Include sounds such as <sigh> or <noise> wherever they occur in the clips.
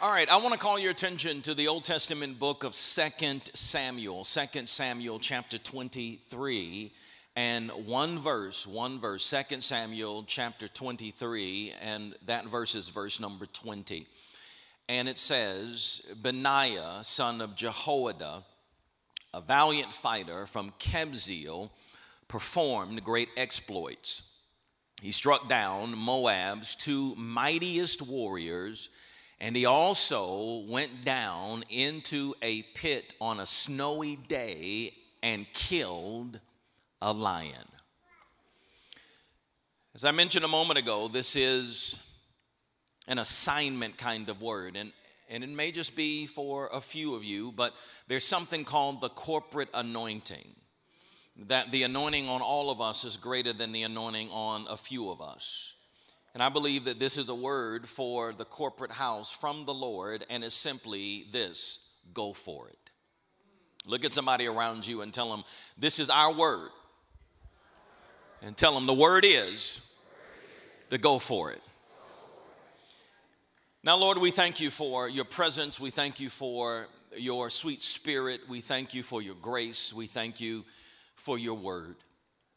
All right, I want to call your attention to the Old Testament book of Second Samuel, Second Samuel chapter 23, and one verse, one verse, Second Samuel chapter 23, and that verse is verse number 20. And it says, Benaiah, son of Jehoiada, a valiant fighter from Kabzeel, performed great exploits. He struck down Moab's two mightiest warriors and he also went down into a pit on a snowy day and killed a lion. As I mentioned a moment ago, this is an assignment kind of word. And, and it may just be for a few of you, but there's something called the corporate anointing. That the anointing on all of us is greater than the anointing on a few of us. And I believe that this is a word for the corporate house from the Lord, and is simply this go for it. Look at somebody around you and tell them, This is our word. And tell them the word is to go for it. Now, Lord, we thank you for your presence. We thank you for your sweet spirit. We thank you for your grace. We thank you for your word.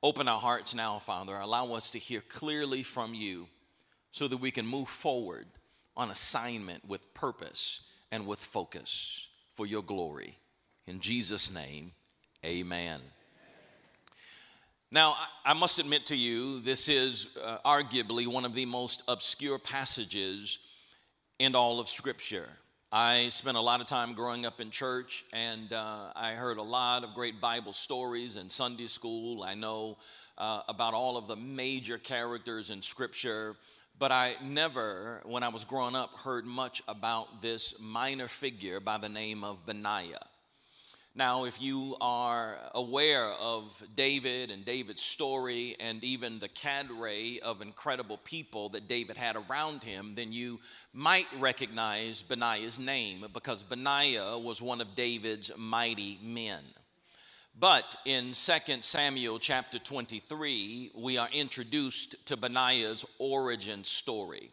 Open our hearts now, Father. Allow us to hear clearly from you so that we can move forward on assignment with purpose and with focus for your glory. In Jesus' name, amen. Now, I must admit to you, this is uh, arguably one of the most obscure passages in all of Scripture. I spent a lot of time growing up in church, and uh, I heard a lot of great Bible stories in Sunday school. I know uh, about all of the major characters in Scripture but I never, when I was growing up, heard much about this minor figure by the name of Benaiah. Now, if you are aware of David and David's story and even the cadre of incredible people that David had around him, then you might recognize Benaiah's name because Benaiah was one of David's mighty men. But in 2 Samuel chapter 23, we are introduced to Benaiah's origin story.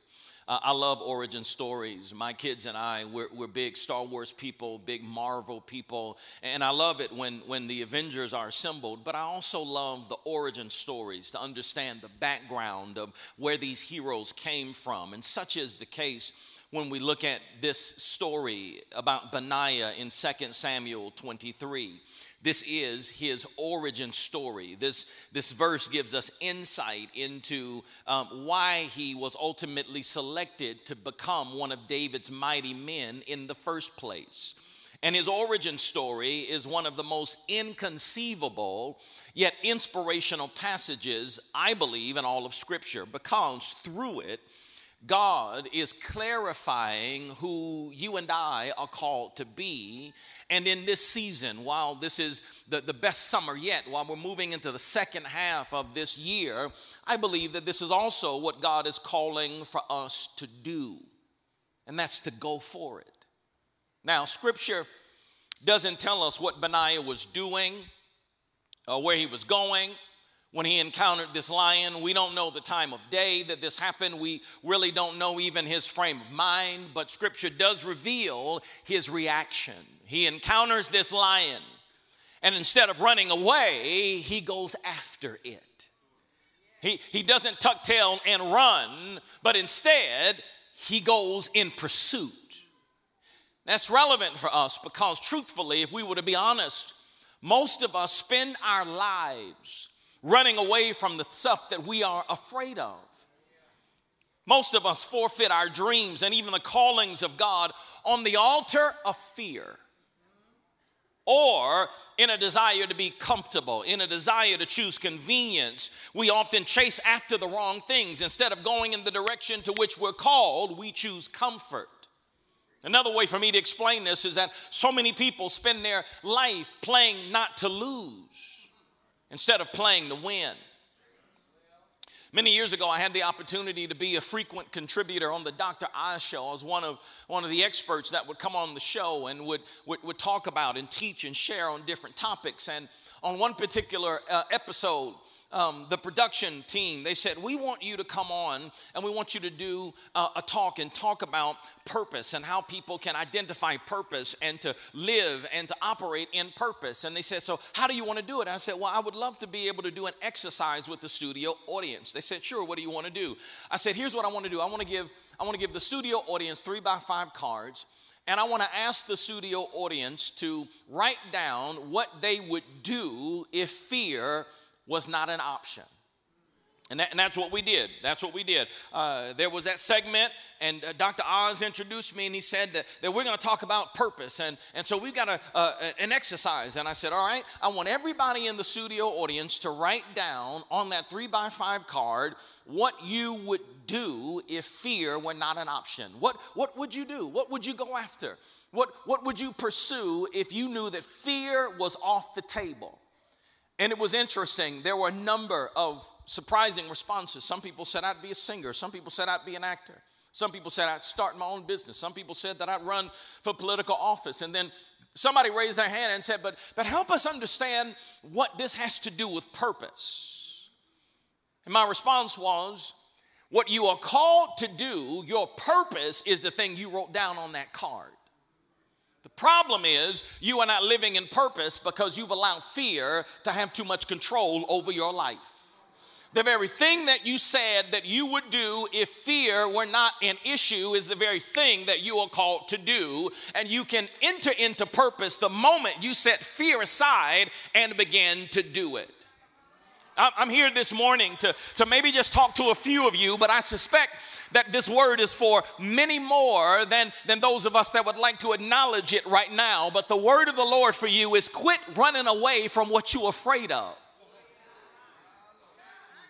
Uh, I love origin stories. My kids and I, we're, we're, big Star Wars people, big Marvel people, and I love it when, when the Avengers are assembled. But I also love the origin stories to understand the background of where these heroes came from. And such is the case when we look at this story about Benaiah in 2 Samuel 23. This is his origin story. This, this verse gives us insight into um, why he was ultimately selected to become one of David's mighty men in the first place. And his origin story is one of the most inconceivable yet inspirational passages, I believe, in all of Scripture, because through it, God is clarifying who you and I are called to be. And in this season, while this is the, the best summer yet, while we're moving into the second half of this year, I believe that this is also what God is calling for us to do, and that's to go for it. Now, scripture doesn't tell us what Benaiah was doing or where he was going when he encountered this lion. We don't know the time of day that this happened. We really don't know even his frame of mind, but scripture does reveal his reaction. He encounters this lion, and instead of running away, he goes after it. He, he doesn't tuck tail and run, but instead, he goes in pursuit. That's relevant for us because, truthfully, if we were to be honest, most of us spend our lives running away from the stuff that we are afraid of. Most of us forfeit our dreams and even the callings of God on the altar of fear or in a desire to be comfortable, in a desire to choose convenience. We often chase after the wrong things. Instead of going in the direction to which we're called, we choose comfort. Another way for me to explain this is that so many people spend their life playing not to lose instead of playing to win. Many years ago, I had the opportunity to be a frequent contributor on the Dr. Oz show. I was one of, one of the experts that would come on the show and would, would, would talk about and teach and share on different topics. And on one particular uh, episode, um, the production team, they said, We want you to come on and we want you to do uh, a talk and talk about purpose and how people can identify purpose and to live and to operate in purpose. And they said, So, how do you want to do it? I said, Well, I would love to be able to do an exercise with the studio audience. They said, Sure, what do you want to do? I said, Here's what I want to do. I want to give, I want to give the studio audience three by five cards. And I want to ask the studio audience to write down what they would do if fear was not an option. And, that, and, that's what we did. That's what we did. Uh, there was that segment, and uh, Dr. Oz introduced me, and he said that, that we're going to talk about purpose. And, and so we've got a, uh, an exercise. And I said, All right, I want everybody in the studio audience to write down on that three by five card what you would do if fear were not an option. What, what would you do? What would you go after? What, what would you pursue if you knew that fear was off the table? And it was interesting. There were a number of surprising responses. Some people said I'd be a singer. Some people said I'd be an actor. Some people said I'd start my own business. Some people said that I'd run for political office. And then somebody raised their hand and said, But, but help us understand what this has to do with purpose. And my response was, What you are called to do, your purpose is the thing you wrote down on that card. The problem is you are not living in purpose because you've allowed fear to have too much control over your life. The very thing that you said that you would do if fear were not an issue is the very thing that you are called to do. And you can enter into purpose the moment you set fear aside and begin to do it. I'm here this morning to, to maybe just talk to a few of you, but I suspect that this word is for many more than, than those of us that would like to acknowledge it right now. But the word of the Lord for you is quit running away from what you're afraid of.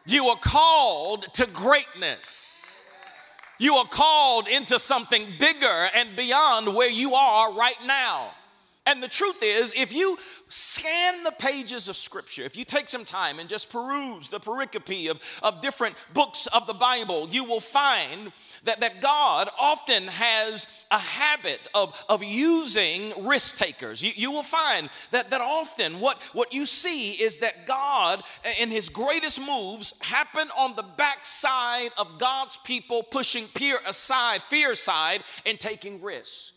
You are called to greatness. You are called into something bigger and beyond where you are right now. And the truth is, if you scan the pages of Scripture, if you take some time and just peruse the pericope of, of different books of the Bible, you will find that, that God often has a habit of, of using risk takers. You, you will find that, that often what, what you see is that God, in his greatest moves, happen on the backside of God's people pushing fear aside, fear aside, and taking risks.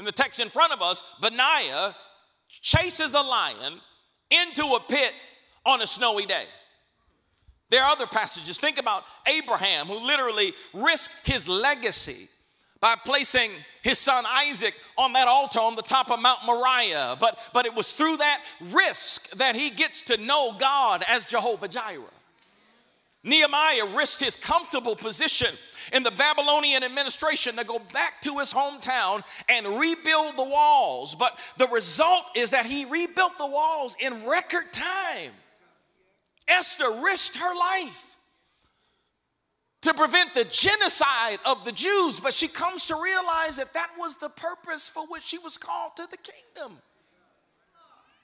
In the text in front of us, Benaiah chases a lion into a pit on a snowy day. There are other passages. Think about Abraham, who literally risked his legacy by placing his son Isaac on that altar on the top of Mount Moriah. But, but it was through that risk that he gets to know God as Jehovah Jireh. Nehemiah risked his comfortable position in the Babylonian administration to go back to his hometown and rebuild the walls. But the result is that he rebuilt the walls in record time. Esther risked her life to prevent the genocide of the Jews, but she comes to realize that that was the purpose for which she was called to the kingdom.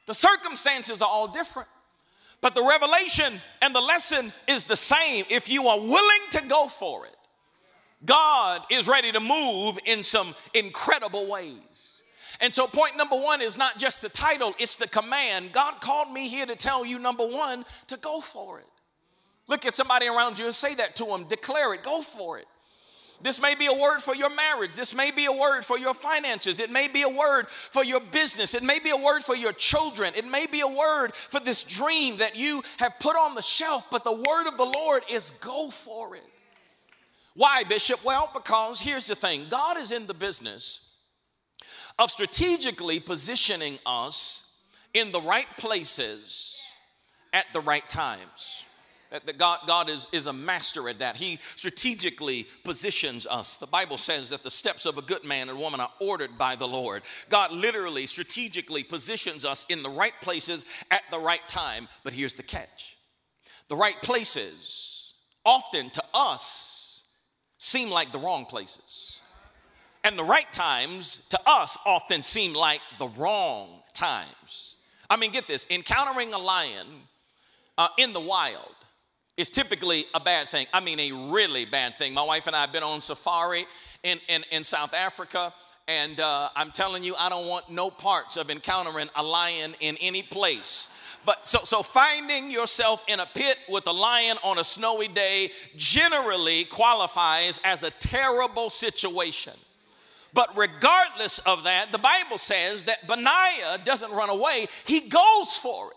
The circumstances are all different. But the revelation and the lesson is the same. If you are willing to go for it, God is ready to move in some incredible ways. And so, point number one is not just the title, it's the command. God called me here to tell you, number one, to go for it. Look at somebody around you and say that to them, declare it, go for it. This may be a word for your marriage. This may be a word for your finances. It may be a word for your business. It may be a word for your children. It may be a word for this dream that you have put on the shelf, but the word of the Lord is go for it. Why, Bishop? Well, because here's the thing God is in the business of strategically positioning us in the right places at the right times. That God, God is, is a master at that. He strategically positions us. The Bible says that the steps of a good man and woman are ordered by the Lord. God literally, strategically positions us in the right places at the right time. But here's the catch the right places, often to us, seem like the wrong places. And the right times to us often seem like the wrong times. I mean, get this encountering a lion uh, in the wild is typically a bad thing. I mean, a really bad thing. My wife and I have been on safari in, in, in South Africa, and uh, I'm telling you, I don't want no parts of encountering a lion in any place. but so so finding yourself in a pit with a lion on a snowy day generally qualifies as a terrible situation. But regardless of that, the Bible says that Benaiah doesn't run away, he goes for it.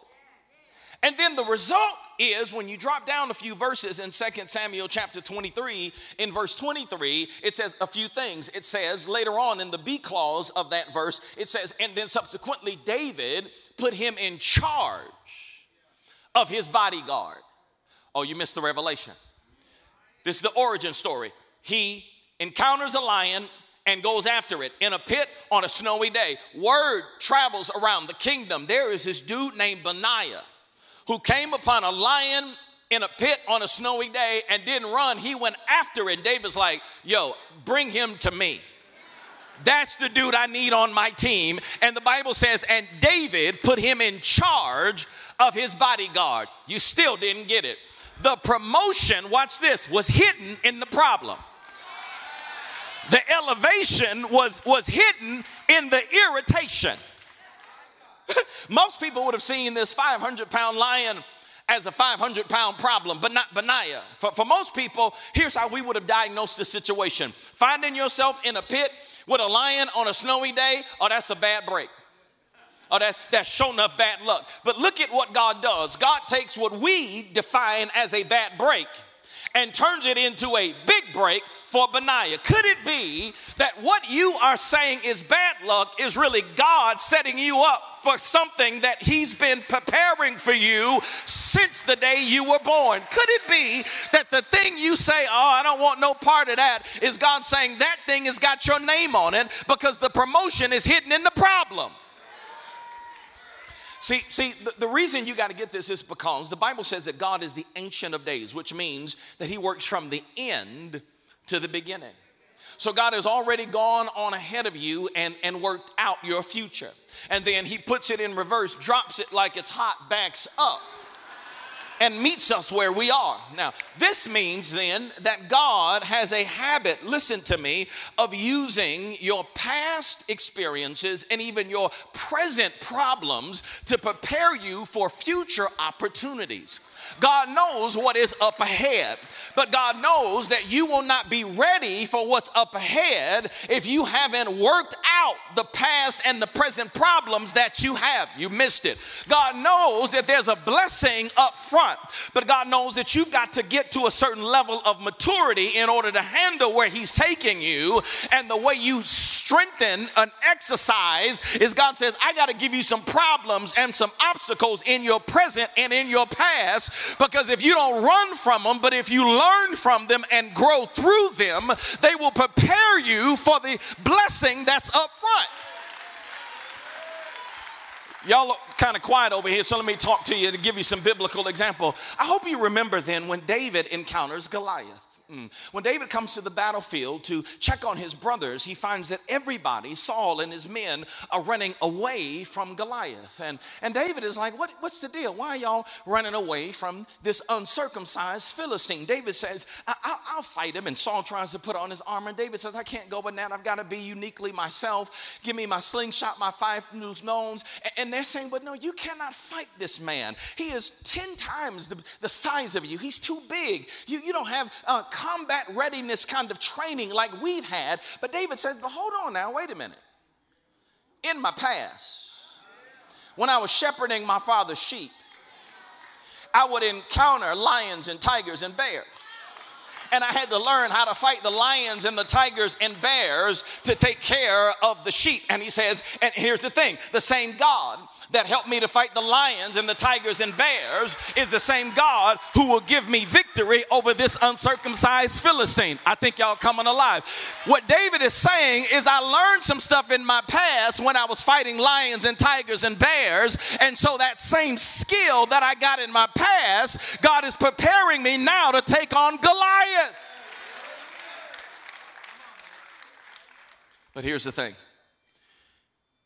And then the result is when you drop down a few verses in 2 Samuel chapter 23, in verse 23, it says a few things. It says later on in the B clause of that verse, it says, and then subsequently David put him in charge of his bodyguard. Oh, you missed the revelation. This is the origin story. He encounters a lion, and goes after it in a pit on a snowy day. Word travels around the kingdom. There is this dude named Benaiah who came upon a lion in a pit on a snowy day and didn't run. He went after it. David's like, yo, bring him to me. That's the dude I need on my team. And the Bible says, and David put him in charge of his bodyguard. You still didn't get it. The promotion, watch this, was hidden in the problem. The elevation was, was hidden in the irritation. <laughs> Most people would have seen this 500 pound lion as a 500 pound problem, but not Benaiah. For, for most people, here's how we would have diagnosed the situation finding yourself in a pit with a lion on a snowy day, oh, that's a bad break. Oh, that, that's sure enough bad luck. But look at what God does. God takes what we define as a bad break and turns it into a big break for Benaiah. Could it be that what you are saying is bad luck is really God setting you up for something that He's been preparing for you since the day you were born? Could it be that the thing you say, oh, I don't want no part of that, is God saying that thing has got your name on it because the promotion is hidden in the problem? See, see, the, the reason you got to get this is because the Bible says that God is the ancient of days, which means that He works from the end to the beginning. So God has already gone on ahead of you and, and worked out your future. And then He puts it in reverse, drops it like it's hot, backs up and meets us where we are. Now, this means then that God has a habit, listen to me, of using your past experiences and even your present problems to prepare you for future opportunities. God knows what is up ahead, but God knows that you will not be ready for what's up ahead if you haven't worked out the past and the present problems that you have. You missed it. God knows that there's a blessing up front, but God knows that you've got to get to a certain level of maturity in order to handle where He's taking you. And the way you strengthen an exercise is God says, I got to give you some problems and some obstacles in your present and in your past because if you don't run from them, but if you learn from them and grow through them, they will prepare you for the blessing that's up front. Y'all look kind of quiet over here, so let me talk to you to give you some biblical example. I hope you remember then when David encounters Goliath. Mm. When David comes to the battlefield to check on his brothers, he finds that everybody, Saul and his men, are running away from Goliath. And, and David is like, what, What's the deal? Why are y'all running away from this uncircumcised Philistine? David says, I, will fight him. And Saul tries to put on his armor. And David says, I can't go with that. I've got to be uniquely myself. Give me my slingshot, my five new stones. And, and they're saying, But no, you cannot fight this man. He is 10 times the, the size of you. He's too big. You, you don't have uh, combat readiness kind of training like we've had. But David says, but hold on now, wait a minute. In my past, when I was shepherding my father's sheep, I would encounter lions and tigers and bears. And I had to learn how to fight the lions and the tigers and bears to take care of the sheep. And he says, and here's the thing the same God that helped me to fight the lions and the tigers and bears is the same God who will give me victory over this uncircumcised Philistine. I think y'all coming alive. What David is saying is, I learned some stuff in my past when I was fighting lions and tigers and bears. And so that same skill that I got in my past, God is preparing me now to take on Goliath. But here's the thing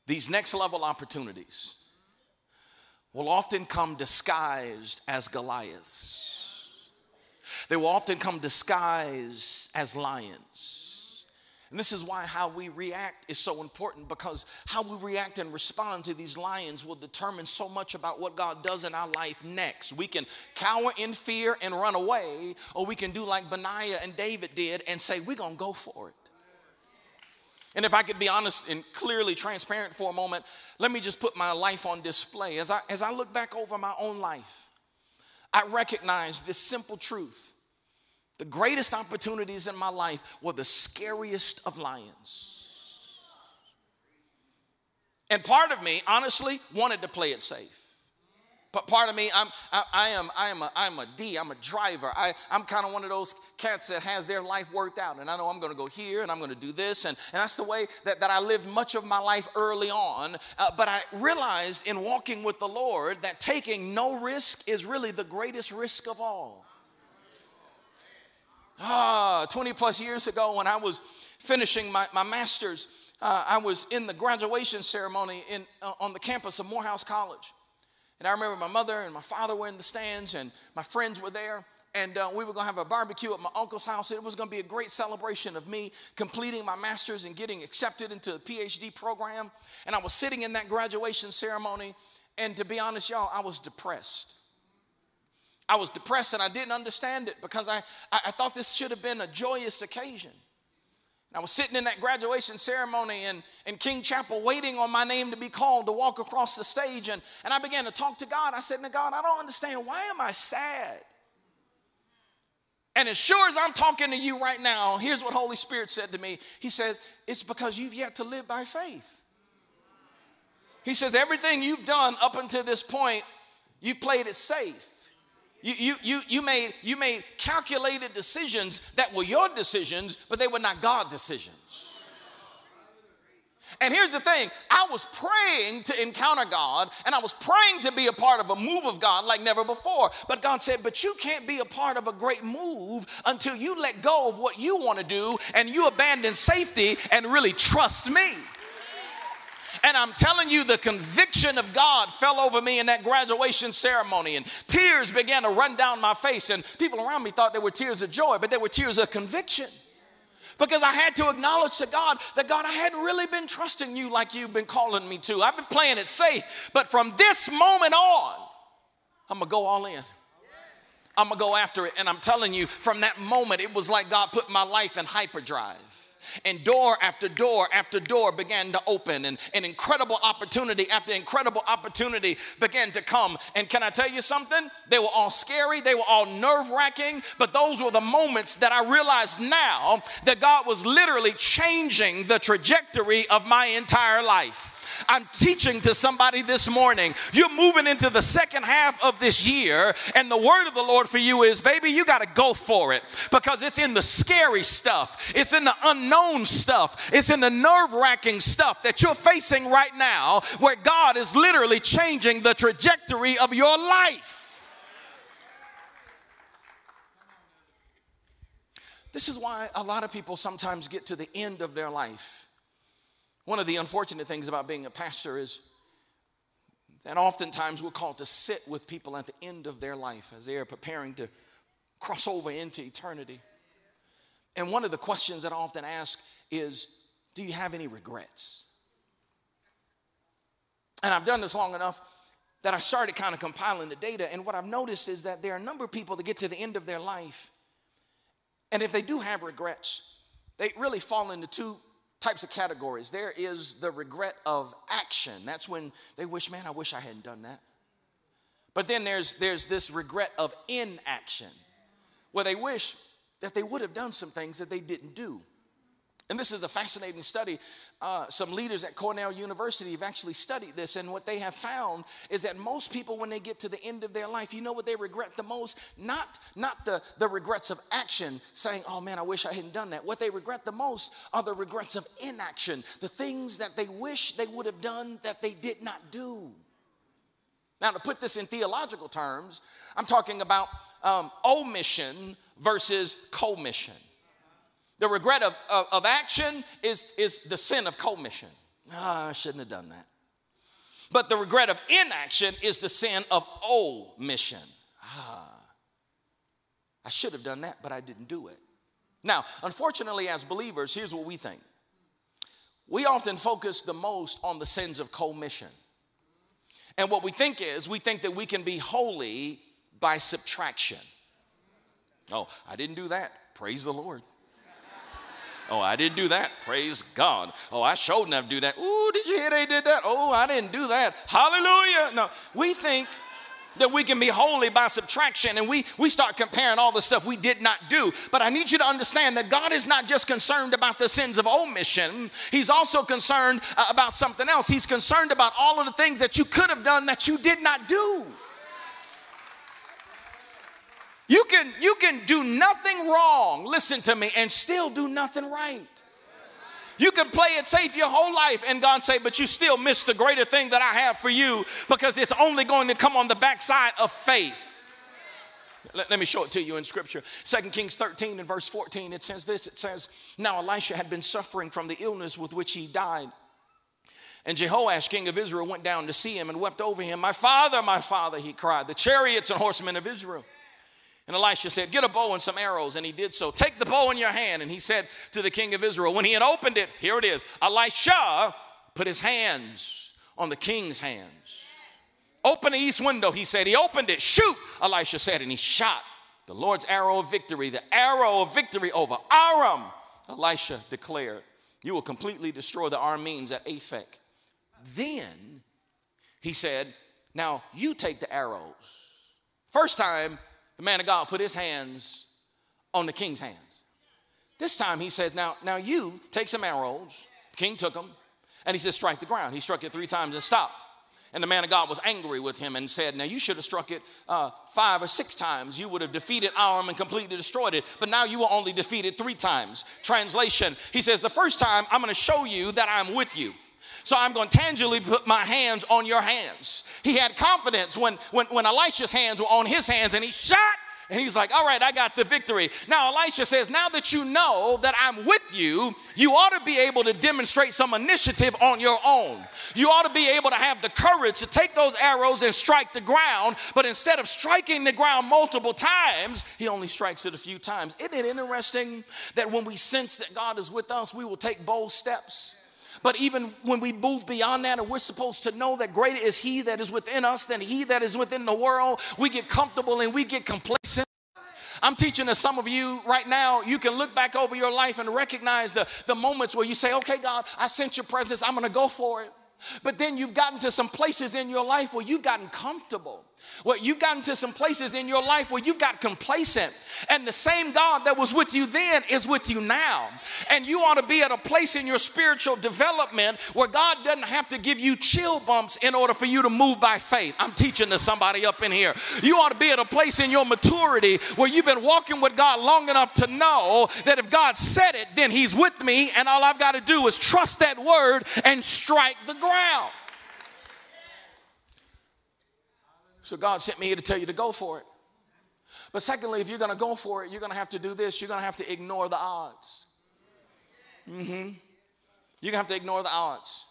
these next level opportunities will often come disguised as Goliaths. They will often come disguised as lions. And this is why how we react is so important because how we react and respond to these lions will determine so much about what God does in our life next. We can cower in fear and run away, or we can do like Benaiah and David did and say, We're to go for it. And if I could be honest and clearly transparent for a moment, let me just put my life on display. As I, as I look back over my own life, I recognize this simple truth the greatest opportunities in my life were the scariest of lions. And part of me, honestly, wanted to play it safe. But part of me, I'm, I, I, am, I am a, I'm a D, I'm a driver. I, I'm kind of one of those cats that has their life worked out. And I know I'm going to go here and I'm going to do this. And, and that's the way that, that I lived much of my life early on. Uh, but I realized in walking with the Lord that taking no risk is really the greatest risk of all. Ah, 20 plus years ago when I was finishing my, my master's, uh, I was in the graduation ceremony in, uh, on the campus of Morehouse College. And I remember my mother and my father were in the stands, and my friends were there. And uh, we were going to have a barbecue at my uncle's house. It was going to be a great celebration of me completing my master's and getting accepted into a PhD program. And I was sitting in that graduation ceremony. And to be honest, y'all, I was depressed. I was depressed and I didn't understand it because I, I, I thought this should have been a joyous occasion. I was sitting in that graduation ceremony in, in King Chapel waiting on my name to be called to walk across the stage. And, and I began to talk to God. I said, to God, I don't understand. Why am I sad? And as sure as I'm talking to you right now, here's what Holy Spirit said to me. He says, It's because you've yet to live by faith. He says, Everything you've done up until this point, you've played it safe. You, you, you, you, made, you made calculated decisions that were your decisions, but they were not God decisions. And here's the thing I was praying to encounter God, and I was praying to be a part of a move of God like never before. But God said, But you can't be a part of a great move until you let go of what you want to do and you abandon safety and really trust me. And I'm telling you, the conviction of God fell over me in that graduation ceremony, and tears began to run down my face. And people around me thought they were tears of joy, but they were tears of conviction. Because I had to acknowledge to God that God, I hadn't really been trusting you like you've been calling me to. I've been playing it safe, but from this moment on, I'm gonna go all in. I'm gonna go after it. And I'm telling you, from that moment, it was like God put my life in hyperdrive. And door after door after door began to open, and an incredible opportunity after incredible opportunity began to come. And can I tell you something? They were all scary, they were all nerve wracking, but those were the moments that I realized now that God was literally changing the trajectory of my entire life. I'm teaching to somebody this morning. You're moving into the second half of this year, and the word of the Lord for you is, baby, you got to go for it because it's in the scary stuff, it's in the unknown stuff, it's in the nerve wracking stuff that you're facing right now where God is literally changing the trajectory of your life. This is why a lot of people sometimes get to the end of their life one of the unfortunate things about being a pastor is that oftentimes we're called to sit with people at the end of their life as they are preparing to cross over into eternity. And one of the questions that I often ask is Do you have any regrets? And I've done this long enough that I started kind of compiling the data. And what I've noticed is that there are a number of people that get to the end of their life, and if they do have regrets, they really fall into two types of categories. There is the regret of action. That's when they wish, man, I wish I hadn't done that. But then there's, there's this regret of inaction, where they wish that they would have done some things that they didn't do. And this is a fascinating study. Uh, some leaders at Cornell University have actually studied this, and what they have found is that most people, when they get to the end of their life, you know what they regret the most? Not, not the, the regrets of action, saying, Oh man, I wish I hadn't done that. What they regret the most are the regrets of inaction, the things that they wish they would have done that they did not do. Now, to put this in theological terms, I'm talking about um, omission versus commission. The regret of, of, of action is, is the sin of commission. Ah, I shouldn't have done that. But the regret of inaction is the sin of omission. Ah, I should have done that, but I didn't do it. Now, unfortunately, as believers, here's what we think we often focus the most on the sins of commission. And what we think is, we think that we can be holy by subtraction. Oh, I didn't do that. Praise the Lord. Oh, I didn't do that. Praise God. Oh, I showed enough to do that. Ooh, did you hear they did that? Oh, I didn't do that. Hallelujah. No, we think that we can be holy by subtraction and we, we start comparing all the stuff we did not do. But I need you to understand that God is not just concerned about the sins of omission, He's also concerned uh, about something else. He's concerned about all of the things that you could have done that you did not do. You can, you can do nothing wrong, listen to me, and still do nothing right. You can play it safe your whole life and God say, but you still miss the greater thing that I have for you because it's only going to come on the backside of faith. Let, let, me show it to you in scripture. Second Kings 13 and verse 14, it says this it says, Now Elisha had been suffering from the illness with which he died. And Jehoash, king of Israel, went down to see him and wept over him. My father, my father, he cried, the chariots and horsemen of Israel. And Elisha said, Get a bow and some arrows. And he did so. Take the bow in your hand. And he said to the king of Israel, When he had opened it, here it is Elisha put his hands on the king's hands. Open the east window, he said. He opened it. Shoot, Elisha said. And he shot the Lord's arrow of victory, the arrow of victory over Aram. Elisha declared, You will completely destroy the Arameans at Aphek. Then he said, Now you take the arrows. First time, the man of God put his hands on the king's hands. This time he says, Now, now you take some arrows. The king took them, and he said, Strike the ground. He struck it three times and stopped. And the man of God was angry with him and said, Now you should have struck it uh, five or six times. You would have defeated Aram and completely destroyed it. But now you will only defeat it three times. Translation He says, The first time I'm going to show you that I'm with you. So I'm going to tangibly put my hands on your hands. He had confidence when, when, when Elisha's hands were on his hands and he shot and he's like, All right, I got the victory. Now, Elisha says, Now that you know that I'm with you, you ought to be able to demonstrate some initiative on your own. You ought to be able to have the courage to take those arrows and strike the ground. But instead of striking the ground multiple times, he only strikes it a few times. Isn't it interesting that when we sense that God is with us, we will take bold steps? But even when we move beyond that, and we're supposed to know that greater is He that is within us than He that is within the world, we get comfortable and we get complacent. I'm teaching to some of you right now, you can look back over your life and recognize the, the moments where you say, okay, God, I sense your presence, I'm gonna go for it. But then you've gotten to some places in your life where you've gotten comfortable. Well, you've gotten to some places in your life where you've got complacent, and the same God that was with you then is with you now. And you ought to be at a place in your spiritual development where God doesn't have to give you chill bumps in order for you to move by faith. I'm teaching to somebody up in here. You ought to be at a place in your maturity where you've been walking with God long enough to know that if God said it, then He's with me, and all I've got to do is trust that word and strike the ground. So God sent me here to tell you to go for it. But secondly, if you're going to go for it, you're going to have to do this. You're going to have to ignore the odds. Mm-hmm. You're going to have to ignore the odds.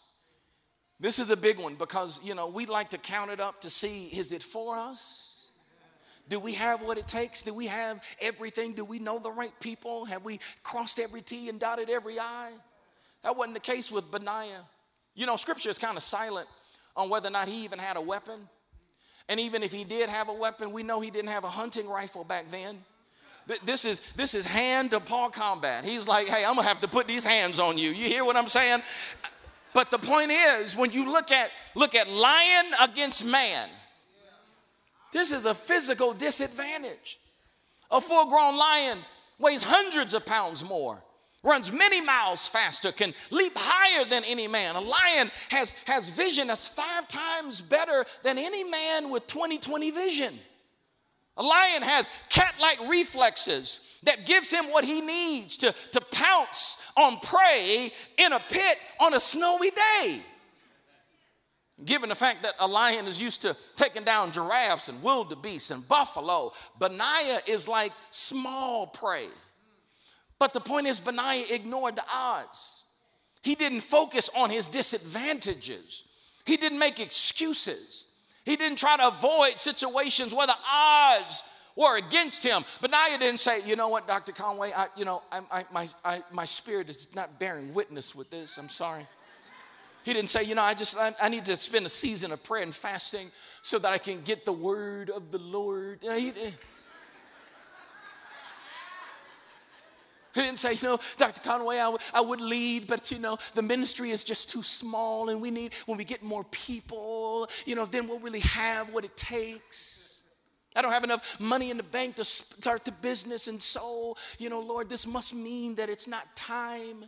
This is a big one because, you know, we'd like to count it up to see is it for us? Do we have what it takes? Do we have everything? Do we know the right people? Have we crossed every T and dotted every I? That wasn't the case with Benaiah. You know, scripture is kind of silent on whether or not he even had a weapon. And even if he did have a weapon, we know he didn't have a hunting rifle back then. This is this is hand to paw combat. He's like, hey, I'm gonna have to put these hands on you. You hear what I'm saying? But the point is, when you look at look at lion against man, this is a physical disadvantage. A full-grown lion weighs hundreds of pounds more runs many miles faster, can leap higher than any man. A lion has, has vision that's five times better than any man with 20 20 vision. A lion has cat like reflexes that gives him what he needs to, to pounce on prey in a pit on a snowy day. Given the fact that a lion is used to taking down giraffes and wildebeest and buffalo, Benaiah is like small prey. But the point is, Benaiah ignored the odds. He didn't focus on his disadvantages. He didn't make excuses. He didn't try to avoid situations where the odds were against him. You didn't say, you know what, Dr. Conway, I, you know, I, I, my, I, my spirit is not bearing witness with this. I'm sorry. He didn't say, you know, I just, I, I, need to spend a season of prayer and fasting so that I can get the word of the Lord. You know, he, He didn't say, you know, Dr. Conway, I, w- I would lead, but you know, the ministry is just too small, and we need, when we get more people, you know, then we'll really have what it takes. I don't have enough money in the bank to start the business, and so, you know, Lord, this must mean that it's not time.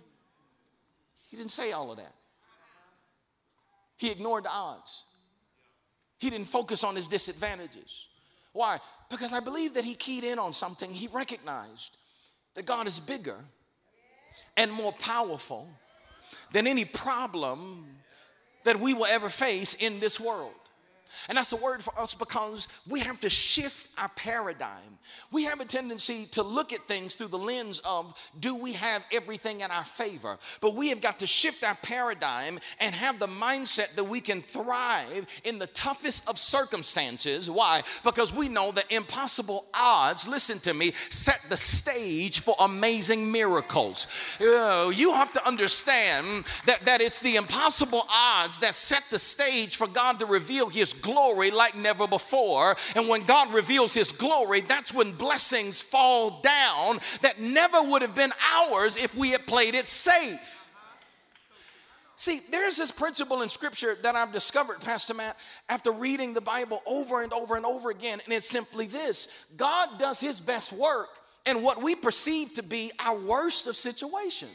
He didn't say all of that. He ignored the odds. He didn't focus on his disadvantages. Why? Because I believe that he keyed in on something he recognized that God is bigger and more powerful than any problem that we will ever face in this world. And that's a word for us because we have to shift our paradigm. We have a tendency to look at things through the lens of do we have everything in our favor? But we have got to shift our paradigm and have the mindset that we can thrive in the toughest of circumstances. Why? Because we know that impossible odds, listen to me, set the stage for amazing miracles. You have to understand that, that it's the impossible odds that set the stage for God to reveal His glory like never before. And when God reveals His glory, that's when blessings fall down that never would have been ours if we had played it safe. See, there's this principle in Scripture that I've discovered, Pastor Matt, after reading the Bible over and over and over again, and it's simply this God does His best work in what we perceive to be our worst of situations.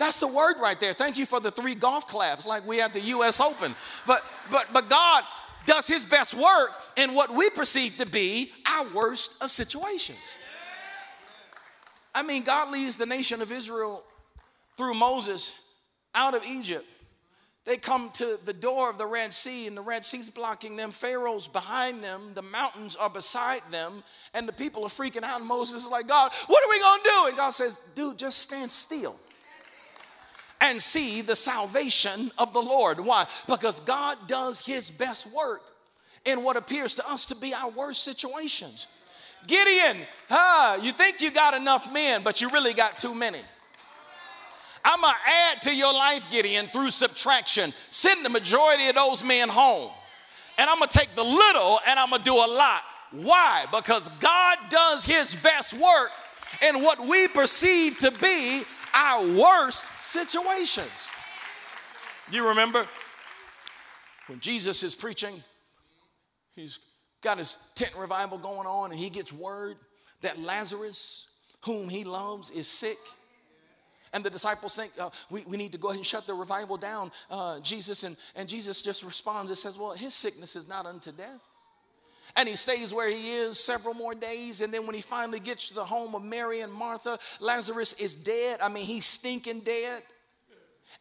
That's the word right there. Thank you for the three golf claps like we had the US Open. But but but God does his best work in what we perceive to be our worst of situations. I mean, God leads the nation of Israel through Moses out of Egypt. They come to the door of the Red Sea, and the Red Sea's blocking them. Pharaoh's behind them. The mountains are beside them, and the people are freaking out. And Moses is like, God, what are we gonna do? And God says, Dude, just stand still and see the salvation of the Lord. Why? Because God does his best work in what appears to us to be our worst situations. Gideon, huh, you think you got enough men, but you really got too many. I'm gonna add to your life, Gideon, through subtraction. Send the majority of those men home. And I'm gonna take the little and I'm gonna do a lot. Why? Because God does his best work in what we perceive to be our worst situations. You remember when Jesus is preaching, he's got his tent revival going on, and he gets word that Lazarus, whom he loves, is sick. And the disciples think, uh, we, we need to go ahead and shut the revival down, uh, Jesus. And, and Jesus just responds and says, Well, his sickness is not unto death and he stays where he is several more days. And then when he finally gets to the home of Mary and Martha, Lazarus is dead. I mean, he's stinking dead.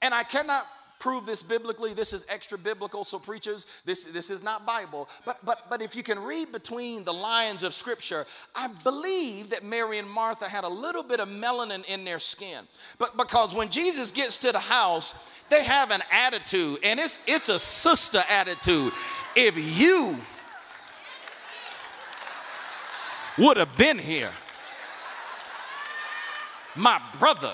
And I cannot prove this biblically. This is extra biblical, so preachers, this, this is not Bible. But, but, but if you can read between the lines of Scripture, I believe that Mary and Martha had a little bit of melanin in their skin. But because when Jesus gets to the house, they have an attitude, and it's, it's a sister attitude. If you would have been here, my brother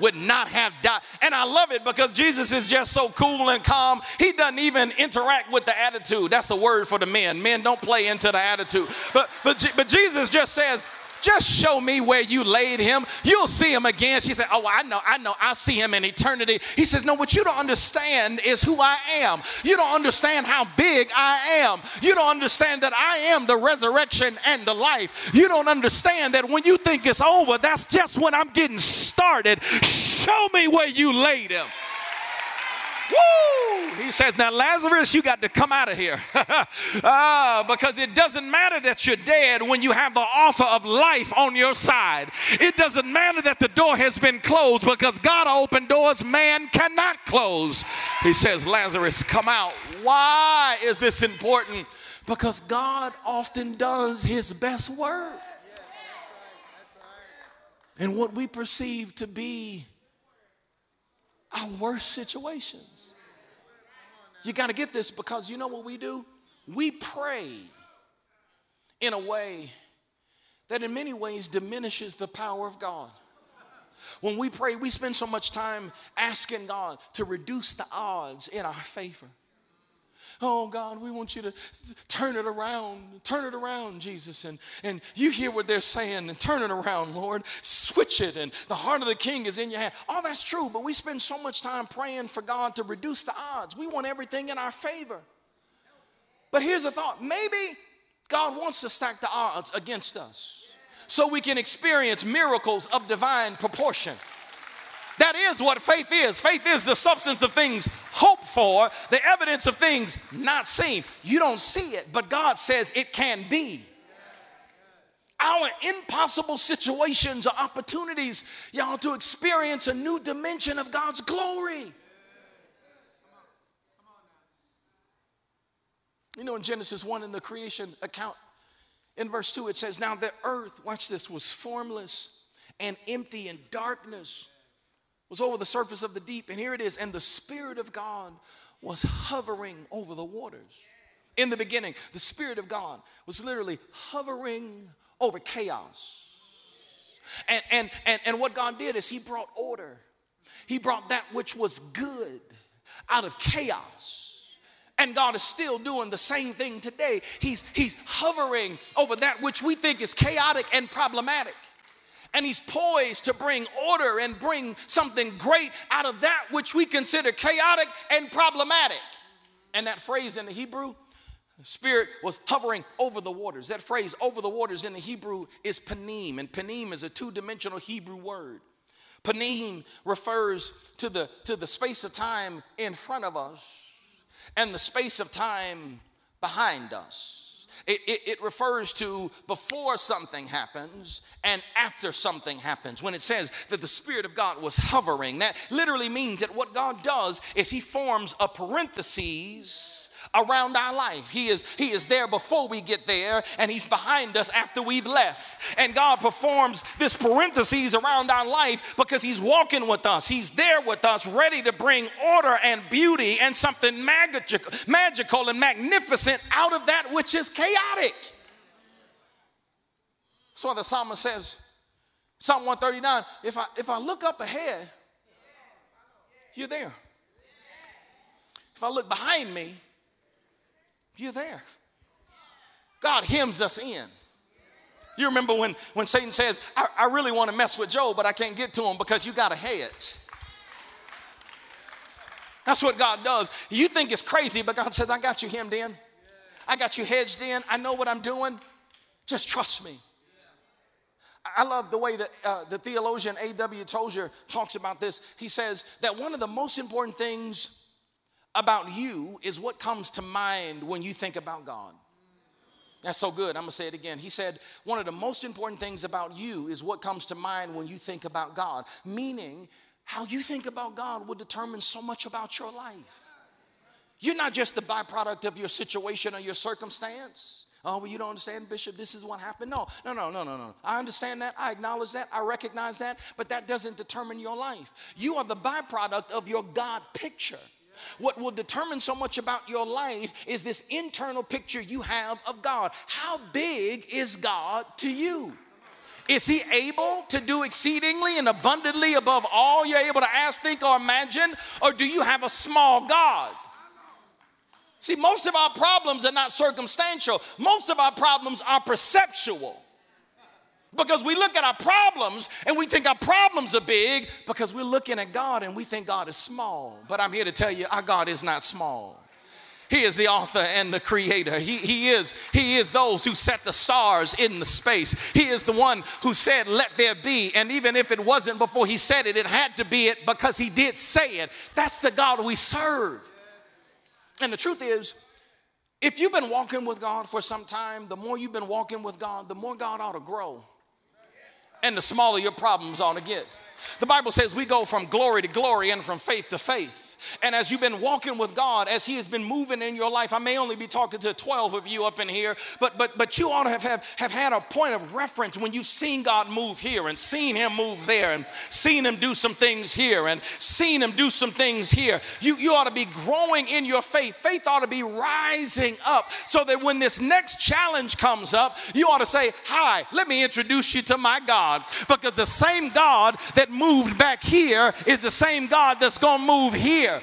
would not have died. And I love it because Jesus is just so cool and calm. He doesn't even interact with the attitude. That's a word for the men. Men don't play into the attitude. But but but Jesus just says, just show me where you laid him. You'll see him again. She said, Oh, I know, I know, I see him in eternity. He says, No, what you don't understand is who I am. You don't understand how big I am. You don't understand that I am the resurrection and the life. You don't understand that when you think it's over, that's just when I'm getting started. Show me where you laid him. He says, Now, Lazarus, you got to come out of here. uh, <laughs> because it doesn't matter that you're dead when you have the offer of life on your side. It doesn't matter that the door has been closed because God opened doors man cannot close. He says, Lazarus, come out. Why is this important? Because God often does his best work. And what we perceive to be our worst situations. You got to get this because you know what we do? we pray in a way that in many ways diminishes the power of God. When we pray, we spend so much time asking God to reduce the odds in our favor. Oh God, we want you to turn it around. Turn it around, Jesus. And, and you hear what they're saying and turn it around, Lord. Switch it. And the heart of the king is in your hand. All that's true, but we spend so much time praying for God to reduce the odds. We want everything in our favor. But here's a thought maybe God wants to stack the odds against us so we can experience miracles of divine proportion. That is what faith is. Faith is the substance of things hoped for, the evidence of things not seen. You don't see it, but God says it can be. Our impossible situations are opportunities, y'all, to experience a new dimension of God's glory. You know, in Genesis 1, in the creation account, in verse 2, it says, Now the earth, watch this, was formless and empty, and darkness was over the surface of the deep. And here it is, and the Spirit of God was hovering over the waters. In the beginning, the Spirit of God was literally hovering over chaos. And, and, and, and what God did is He brought order, He brought that which was good out of chaos. And God is still doing the same thing today. He's, he's hovering over that which we think is chaotic and problematic. And he's poised to bring order and bring something great out of that which we consider chaotic and problematic. And that phrase in the Hebrew, Spirit was hovering over the waters. That phrase, over the waters, in the Hebrew is panim. And panim is a two dimensional Hebrew word. Panim refers to the, to the space of time in front of us and the space of time behind us. It, it, it, refers to before something happens and after something happens. When it says that the Spirit of God was hovering, that literally means that what God does is He forms a parenthesis around our life. He is, he is there before we get there, and He's behind us after we've left. And God performs this parentheses around our life because He's walking with us. He's there with us, ready to bring order and beauty and something magical, magical and magnificent out of that which is chaotic. That's why the psalmist says, Psalm 139, if I if I look up ahead, you're there. If I look behind me, you're there. God hems us in. You remember when, when Satan says, I, I really want to mess with Job, but I can't get to him because you got a hedge. That's what God does. You think it's crazy, but God says, I got you hemmed in. I got you hedged in. I know what I'm doing. Just trust me. I love the way that uh, the theologian A.W. Tozer talks about this. He says that one of the most important things about you is what comes to mind when you think about God. That's so good. I'm going to say it again. He said, One of the most important things about you is what comes to mind when you think about God, meaning how you think about God will determine so much about your life. You're not just the byproduct of your situation or your circumstance. Oh, well, you don't understand, Bishop, this is what happened. No, no, no, no, no, no. I understand that. I acknowledge that. I recognize that. But that doesn't determine your life. You are the byproduct of your God picture. What will determine so much about your life is this internal picture you have of God. How big is God to you? Is he able to do exceedingly and abundantly above all you're able to ask, think, or imagine? Or do you have a small God? See, most of our problems are not circumstantial, most of our problems are perceptual. Because we look at our problems and we think our problems are big because we're looking at God and we think God is small. But I'm here to tell you, our God is not small. He is the author and the creator. He, he, is, he is those who set the stars in the space. He is the one who said, Let there be. And even if it wasn't before he said it, it had to be it because he did say it. That's the God we serve. And the truth is, if you've been walking with God for some time, the more you've been walking with God, the more God ought to grow and the smaller your problems ought to get. The Bible says we go from glory to glory and from faith to faith. And as you've been walking with God, as He has been moving in your life, I may only be talking to 12 of you up in here, but but but you ought to have, have, have had a point of reference when you've seen God move here and seen Him move there and seen Him do some things here and seen Him do some things here. You, you ought to be growing in your faith. Faith ought to be rising up so that when this next challenge comes up, you ought to say, Hi, let me introduce you to my God. Because the same God that moved back here is the same God that's going to move here.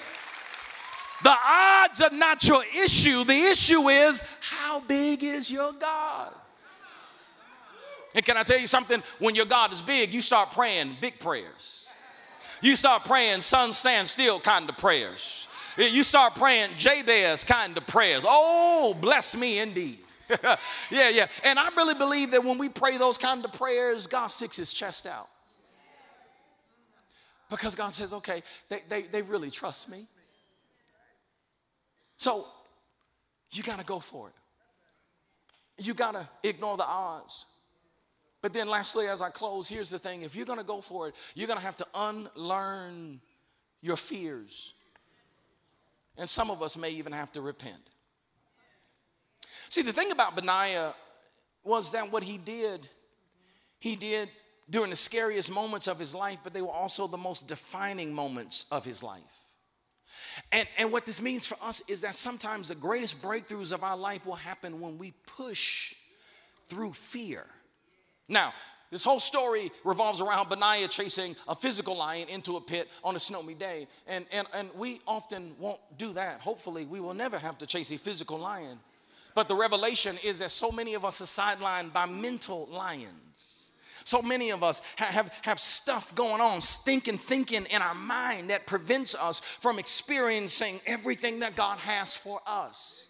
The odds are not your issue. The issue is how big is your God? And can I tell you something? When your God is big, you start praying big prayers. You start praying sun stand still kind of prayers. You start praying Jabez kind of prayers. Oh, bless me indeed. <laughs> yeah, yeah. And I really believe that when we pray those kind of prayers, God sticks his chest out. Because God says, okay, they, they, they really trust me. So you got to go for it. You got to ignore the odds. But then, lastly, as I close, here's the thing if you're going to go for it, you're going to have to unlearn your fears. And some of us may even have to repent. See, the thing about Benaiah was that what he did, he did during the scariest moments of his life, but they were also the most defining moments of his life. And, and what this means for us is that sometimes the greatest breakthroughs of our life will happen when we push through fear. Now, this whole story revolves around Benaiah chasing a physical lion into a pit on a snowy day. And, and, and we often won't do that. Hopefully, we will never have to chase a physical lion. But the revelation is that so many of us are sidelined by mental lions. So many of us have, have stuff going on, stinking thinking in our mind that prevents us from experiencing everything that God has for us.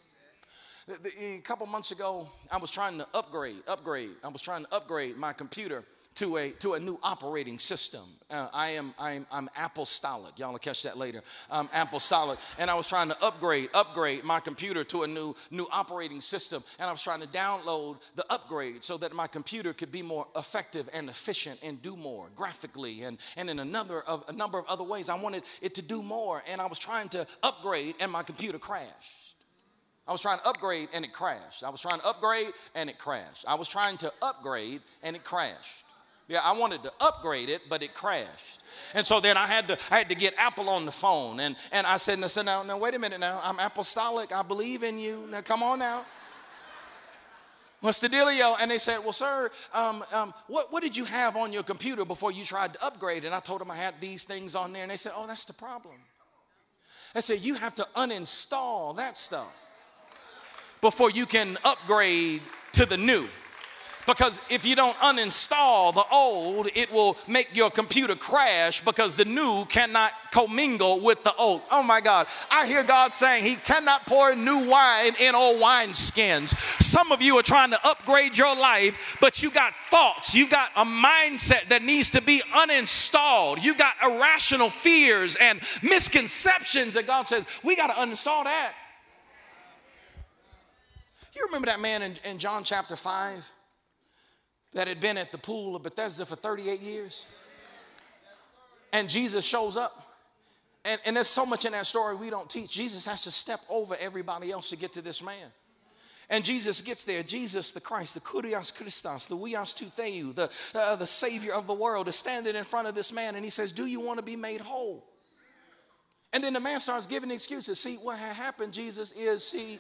A couple months ago, I was trying to upgrade, upgrade. I was trying to upgrade my computer to a, to a new operating system. Uh, I am I'm, I'm apostolic. Y'all will catch that later. I'm Apple apostolic, and I was trying to upgrade upgrade my computer to a new new operating system, and I was trying to download the upgrade so that my computer could be more effective and efficient and do more graphically and and in a number of a number of other ways. I wanted it to do more, and I was trying to upgrade, and my computer crashed. I was trying to upgrade and it crashed. I was trying to upgrade and it crashed. I was trying to upgrade and it crashed. Yeah, I wanted to upgrade it, but it crashed. And so then I had to I had to get Apple on the phone. And, and I said, I said, now, now, wait a minute now. I'm apostolic. I believe in you. Now come on now. What's the dealio? And they said, Well, sir, um, um, what, what did you have on your computer before you tried to upgrade? And I told them I had these things on there. And they said, Oh, that's the problem. I said, You have to uninstall that stuff before you can upgrade to the new. Because if you don't uninstall the old, it will make your computer crash because the new cannot commingle with the old. Oh my God. I hear God saying He cannot pour new wine in old wineskins. Some of you are trying to upgrade your life, but you got thoughts, you got a mindset that needs to be uninstalled. You got irrational fears and misconceptions that God says, we got to uninstall that. You remember that man in, in John chapter 5? That had been at the pool of Bethesda for 38 years. And Jesus shows up. And, and there's so much in that story we don't teach. Jesus has to step over everybody else to get to this man. And Jesus gets there. Jesus, the Christ, the Kurios Christos, the Huios Tou Theou, the, uh, the Savior of the world, is standing in front of this man and he says, Do you want to be made whole? And then the man starts giving excuses. See, what had happened, Jesus, is see,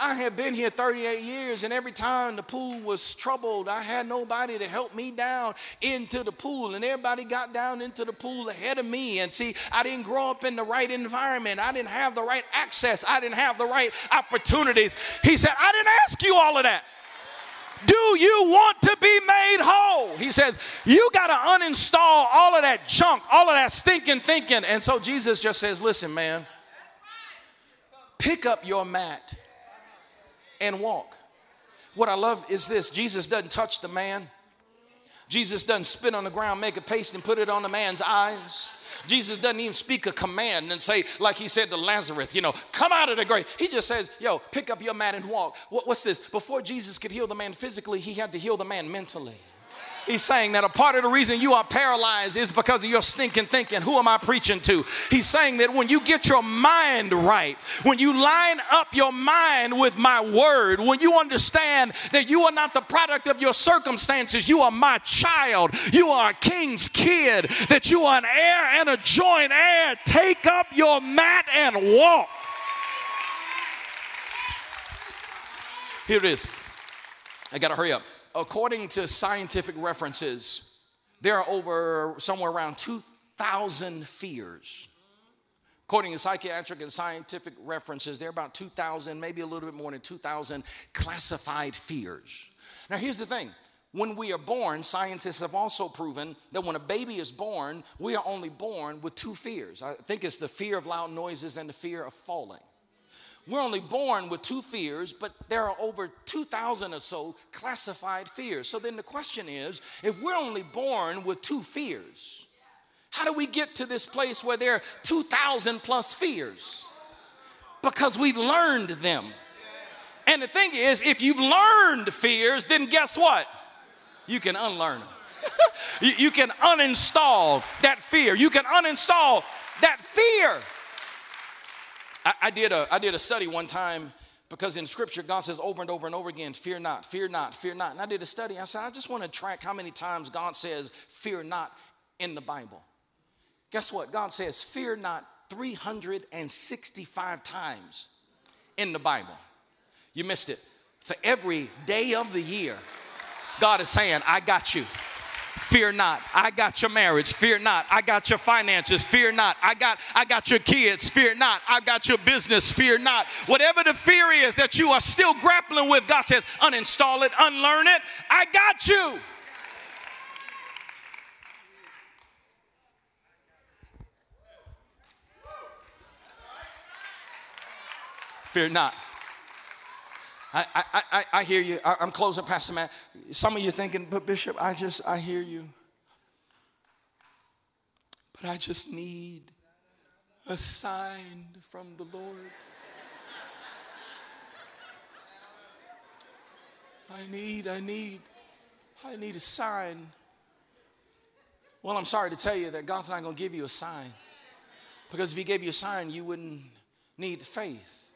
I had been here 38 years, and every time the pool was troubled, I had nobody to help me down into the pool, and everybody got down into the pool ahead of me. And see, I didn't grow up in the right environment, I didn't have the right access, I didn't have the right opportunities. He said, I didn't ask you all of that. Do you want to be made whole? He says, You got to uninstall all of that junk, all of that stinking thinking. And so Jesus just says, Listen, man, pick up your mat and walk. What I love is this Jesus doesn't touch the man. Jesus doesn't spit on the ground, make a paste, and put it on the man's eyes. Jesus doesn't even speak a command and say, like he said to Lazarus, you know, come out of the grave. He just says, yo, pick up your mat and walk. What, what's this? Before Jesus could heal the man physically, he had to heal the man mentally. He's saying that a part of the reason you are paralyzed is because of your stinking thinking. Who am I preaching to? He's saying that when you get your mind right, when you line up your mind with my word, when you understand that you are not the product of your circumstances, you are my child, you are a king's kid, that you are an heir and a joint heir, take up your mat and walk. Here it is. I got to hurry up according to scientific references, there are over somewhere around 2,000 fears. According to psychiatric and scientific references, there are about 2,000, maybe a little bit more than 2,000 classified fears. Now, here's the thing when we are born, scientists have also proven that when a baby is born, we are only born with two fears. I think it's the fear of loud noises and the fear of falling. We're only born with two fears, but there are over 2,000 or so classified fears. So then the question is if we're only born with two fears, how do we get to this place where there are 2,000 plus fears? Because we've learned them. And the thing is, if you've learned fears, then guess what? You can unlearn them. <laughs> you, can uninstall that fear. You can uninstall that fear. I, I, did a, I did a study one time because in scripture, God says over and over and over again, fear not, fear not, fear not. And I did a study. I said, I just want to track how many times God says, fear not in the Bible. Guess what? God says, fear not 365 times in the Bible. You missed it. For every day of the year, God is saying, I got you. Fear not. I got your marriage. Fear not. I got your finances. Fear not. I got I got your kids. Fear not. I got your business. Fear not. Whatever the fear is that you are still grappling with, God says, uninstall it, unlearn it. I got you. Fear not. I, I, I, I hear you. I, am closing, Pastor Matt. Some of you thinking, but Bishop, I just, I hear you. But I just need a sign from the Lord. I need, I need, I need a sign. Well, I'm sorry to tell you that God's not going to give you a sign. Because if He gave you a sign, you wouldn't need faith.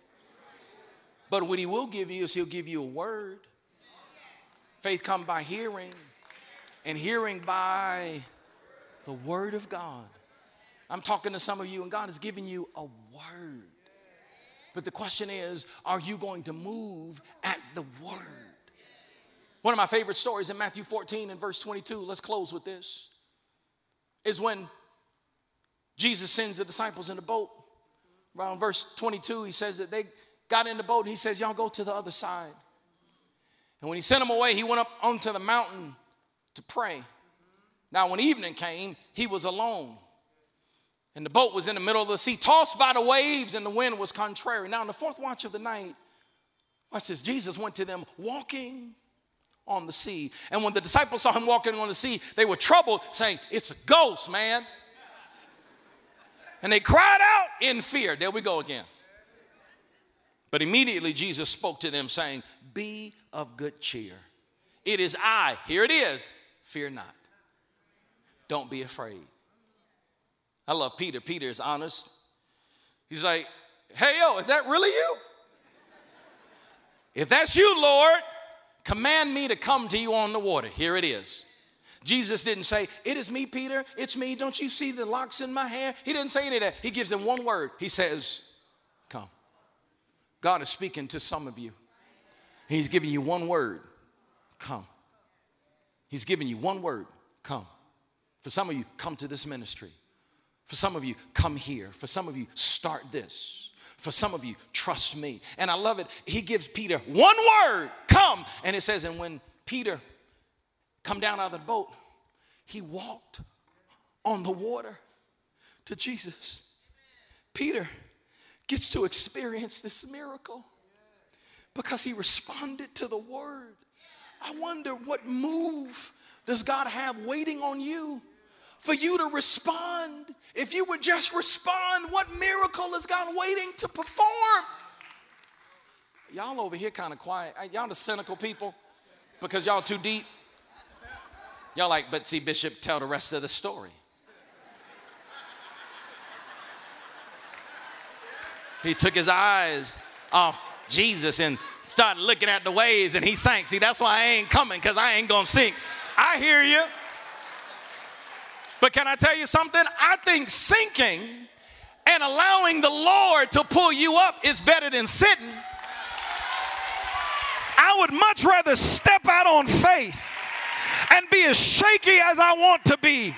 But what he will give you is he'll give you a word. Faith come by hearing, and hearing by the word of God. I'm talking to some of you, and God has given you a word. But the question is, are you going to move at the word? One of my favorite stories in Matthew 14 and verse 22, let's close with this, is when Jesus sends the disciples in the boat. Around verse 22, he says that they got in the boat and he says, Y'all go to the other side. And when he sent them away, he went up onto the mountain to pray. Now, when evening came, he was alone. And the boat was in the middle of the sea, tossed by the waves, and the wind was contrary. Now, in the fourth watch of the night, watch this Jesus went to them walking on the sea. And when the disciples saw him walking on the sea, they were troubled, saying, It's a ghost, man. And they cried out in fear. There we go again. But immediately Jesus spoke to them, saying, Be of good cheer. It is I. Here it is. Fear not. Don't be afraid. I love Peter. Peter is honest. He's like, Hey, yo, is that really you? If that's you, Lord, command me to come to you on the water. Here it is. Jesus didn't say, It is me, Peter. It's me. Don't you see the locks in my hair? He didn't say any of that. He gives him one word. He says, God is speaking to some of you. He's giving you one word come. He's giving you one word come. For some of you, come to this ministry. For some of you, come here. For some of you, start this. For some of you, trust me. And I love it. He gives Peter one word come. And it says, and when Peter come down out of the boat, he walked on the water to Jesus. Peter gets to experience this miracle because he responded to the word. I wonder what move does God have waiting on you for you to respond? If you would just respond, what miracle is God waiting to perform? Y'all over here kind of quiet. Y'all the cynical people because y'all too deep. Y'all like, but see, Bishop, tell the rest of the story. He took his eyes off Jesus and started looking at the waves and he sank. See, that's why I ain't coming because I ain't going to sink. I hear you. But can I tell you something? I think sinking and allowing the Lord to pull you up is better than sitting. I would much rather step out on faith and be as shaky as I want to be,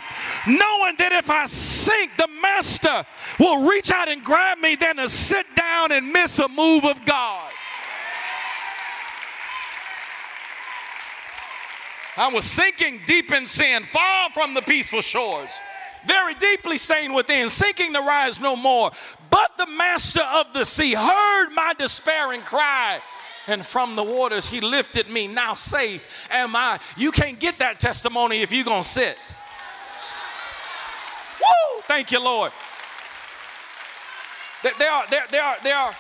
knowing that if I sink, the Master will reach out and grab me than to sit down and miss a move of God. I was sinking deep in sin, far from the peaceful shores, very deeply stained within, sinking to rise no more. But the master of the sea heard my despairing cry and from the waters he lifted me. Now safe am I. You can't get that testimony if you're going to sit. Woo! Thank you, Lord. There are, there, there are, there are,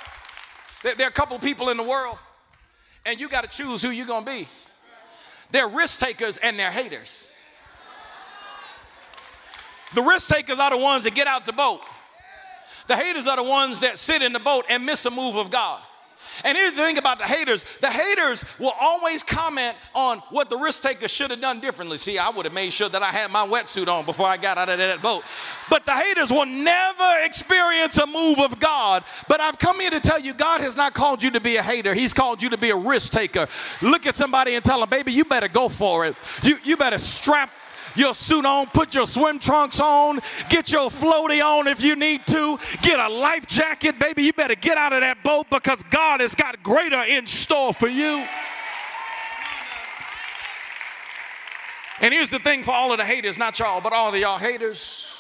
there are a couple people in the world, and you got to choose who you're going to be. They're risk takers and they're haters. The risk takers are the ones that get out the boat. The haters are the ones that sit in the boat and miss a move of God. And here's the thing about the haters the haters will always comment on what the risk taker should have done differently. See, I would have made sure that I had my wetsuit on before I got out of that boat. But the haters will never experience a move of God. But I've come here to tell you God has not called you to be a hater, He's called you to be a risk taker. Look at somebody and tell them, baby, you better go for it. You, you better strap your suit on, put your swim trunks on, get your floaty on if you need to, get a life jacket, baby. You better get out of that boat because God has got greater in store for you. And here's the thing for all of the haters, not y'all, but all of y'all haters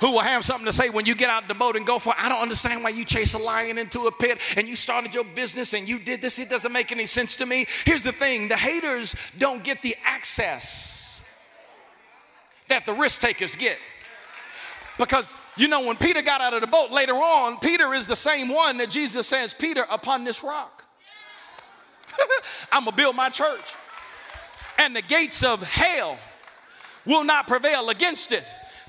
who will have something to say when you get out the boat and go for I don't understand why you chase a lion into a pit and you started your business and you did this. It doesn't make any sense to me. Here's the thing the haters don't get the access that the risk takers get. Because you know, when Peter got out of the boat later on, Peter is the same one that Jesus says, Peter, upon this rock, <laughs> I'm gonna build my church, and the gates of hell will not prevail against it.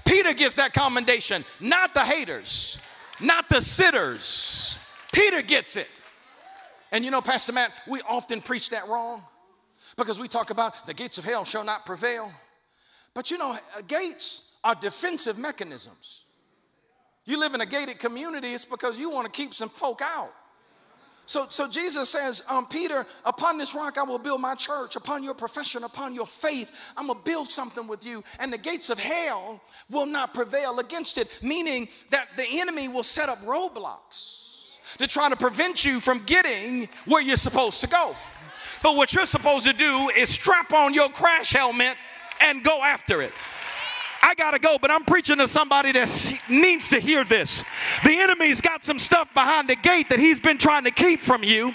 Peter gets that commendation, not the haters, not the sitters. Peter gets it. And you know, Pastor Matt, we often preach that wrong because we talk about the gates of hell shall not prevail. But you know, gates are defensive mechanisms. You live in a gated community, it's because you want to keep some folk out. So, so Jesus says, um, Peter, upon this rock I will build my church, upon your profession, upon your faith, I'm gonna build something with you, and the gates of hell will not prevail against it, meaning that the enemy will set up roadblocks to try to prevent you from getting where you're supposed to go. But what you're supposed to do is strap on your crash helmet and go after it. I gotta go, but I'm preaching to somebody that needs to hear this. The enemy's got some stuff behind the gate that he's been trying to keep from you,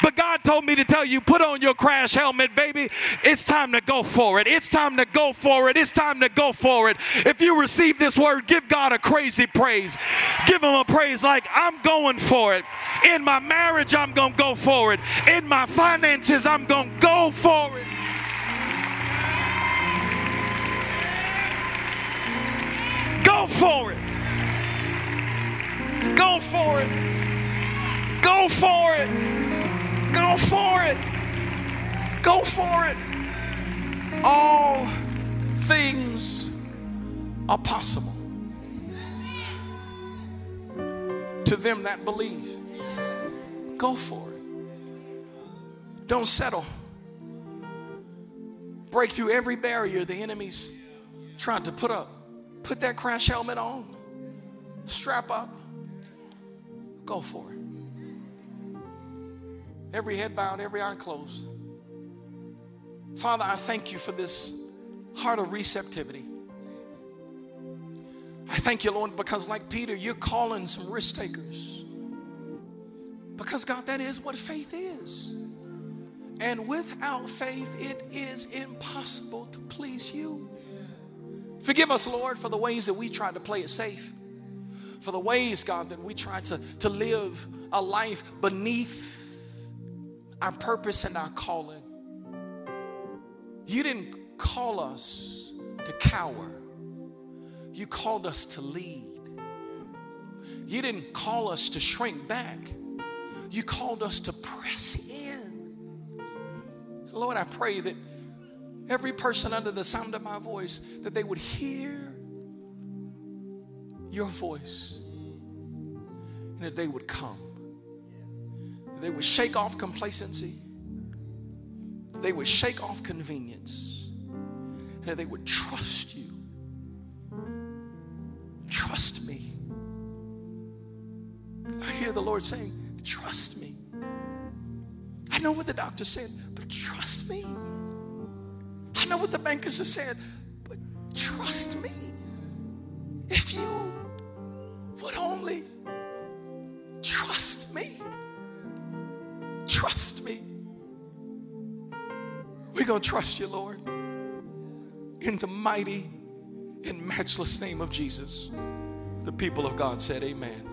but God told me to tell you put on your crash helmet, baby. It's time to go for it. It's time to go for it. It's time to go for it. If you receive this word, give God a crazy praise. Give him a praise like I'm going for it. In my marriage, I'm gonna go for it. In my finances, I'm gonna go for it. Go for it. Go for it. Go for it. Go for it. Go for it. All things are possible to them that believe. Go for it. Don't settle. Break through every barrier the enemy's trying to put up. Put that crash helmet on, strap up, go for it. Every head bowed, every eye closed. Father, I thank you for this heart of receptivity. I thank you, Lord, because like Peter, you're calling some risk takers. Because, God, that is what faith is. And without faith, it is impossible to please you. Forgive us, Lord, for the ways that we tried to play it safe. For the ways, God, that we tried to, to live a life beneath our purpose and our calling. You didn't call us to cower. You called us to lead. You didn't call us to shrink back. You called us to press in. Lord, I pray that every person under the sound of my voice that they would hear your voice and that they would come. They would shake off complacency. They would shake off convenience. And that they would trust you. Trust me. I hear the Lord saying, Trust me. I know what the doctor said, but trust me. I know what the bankers are saying, but trust me. If you would only trust me, trust me. We're going to trust you, Lord. In the mighty and matchless name of Jesus, the people of God said, Amen.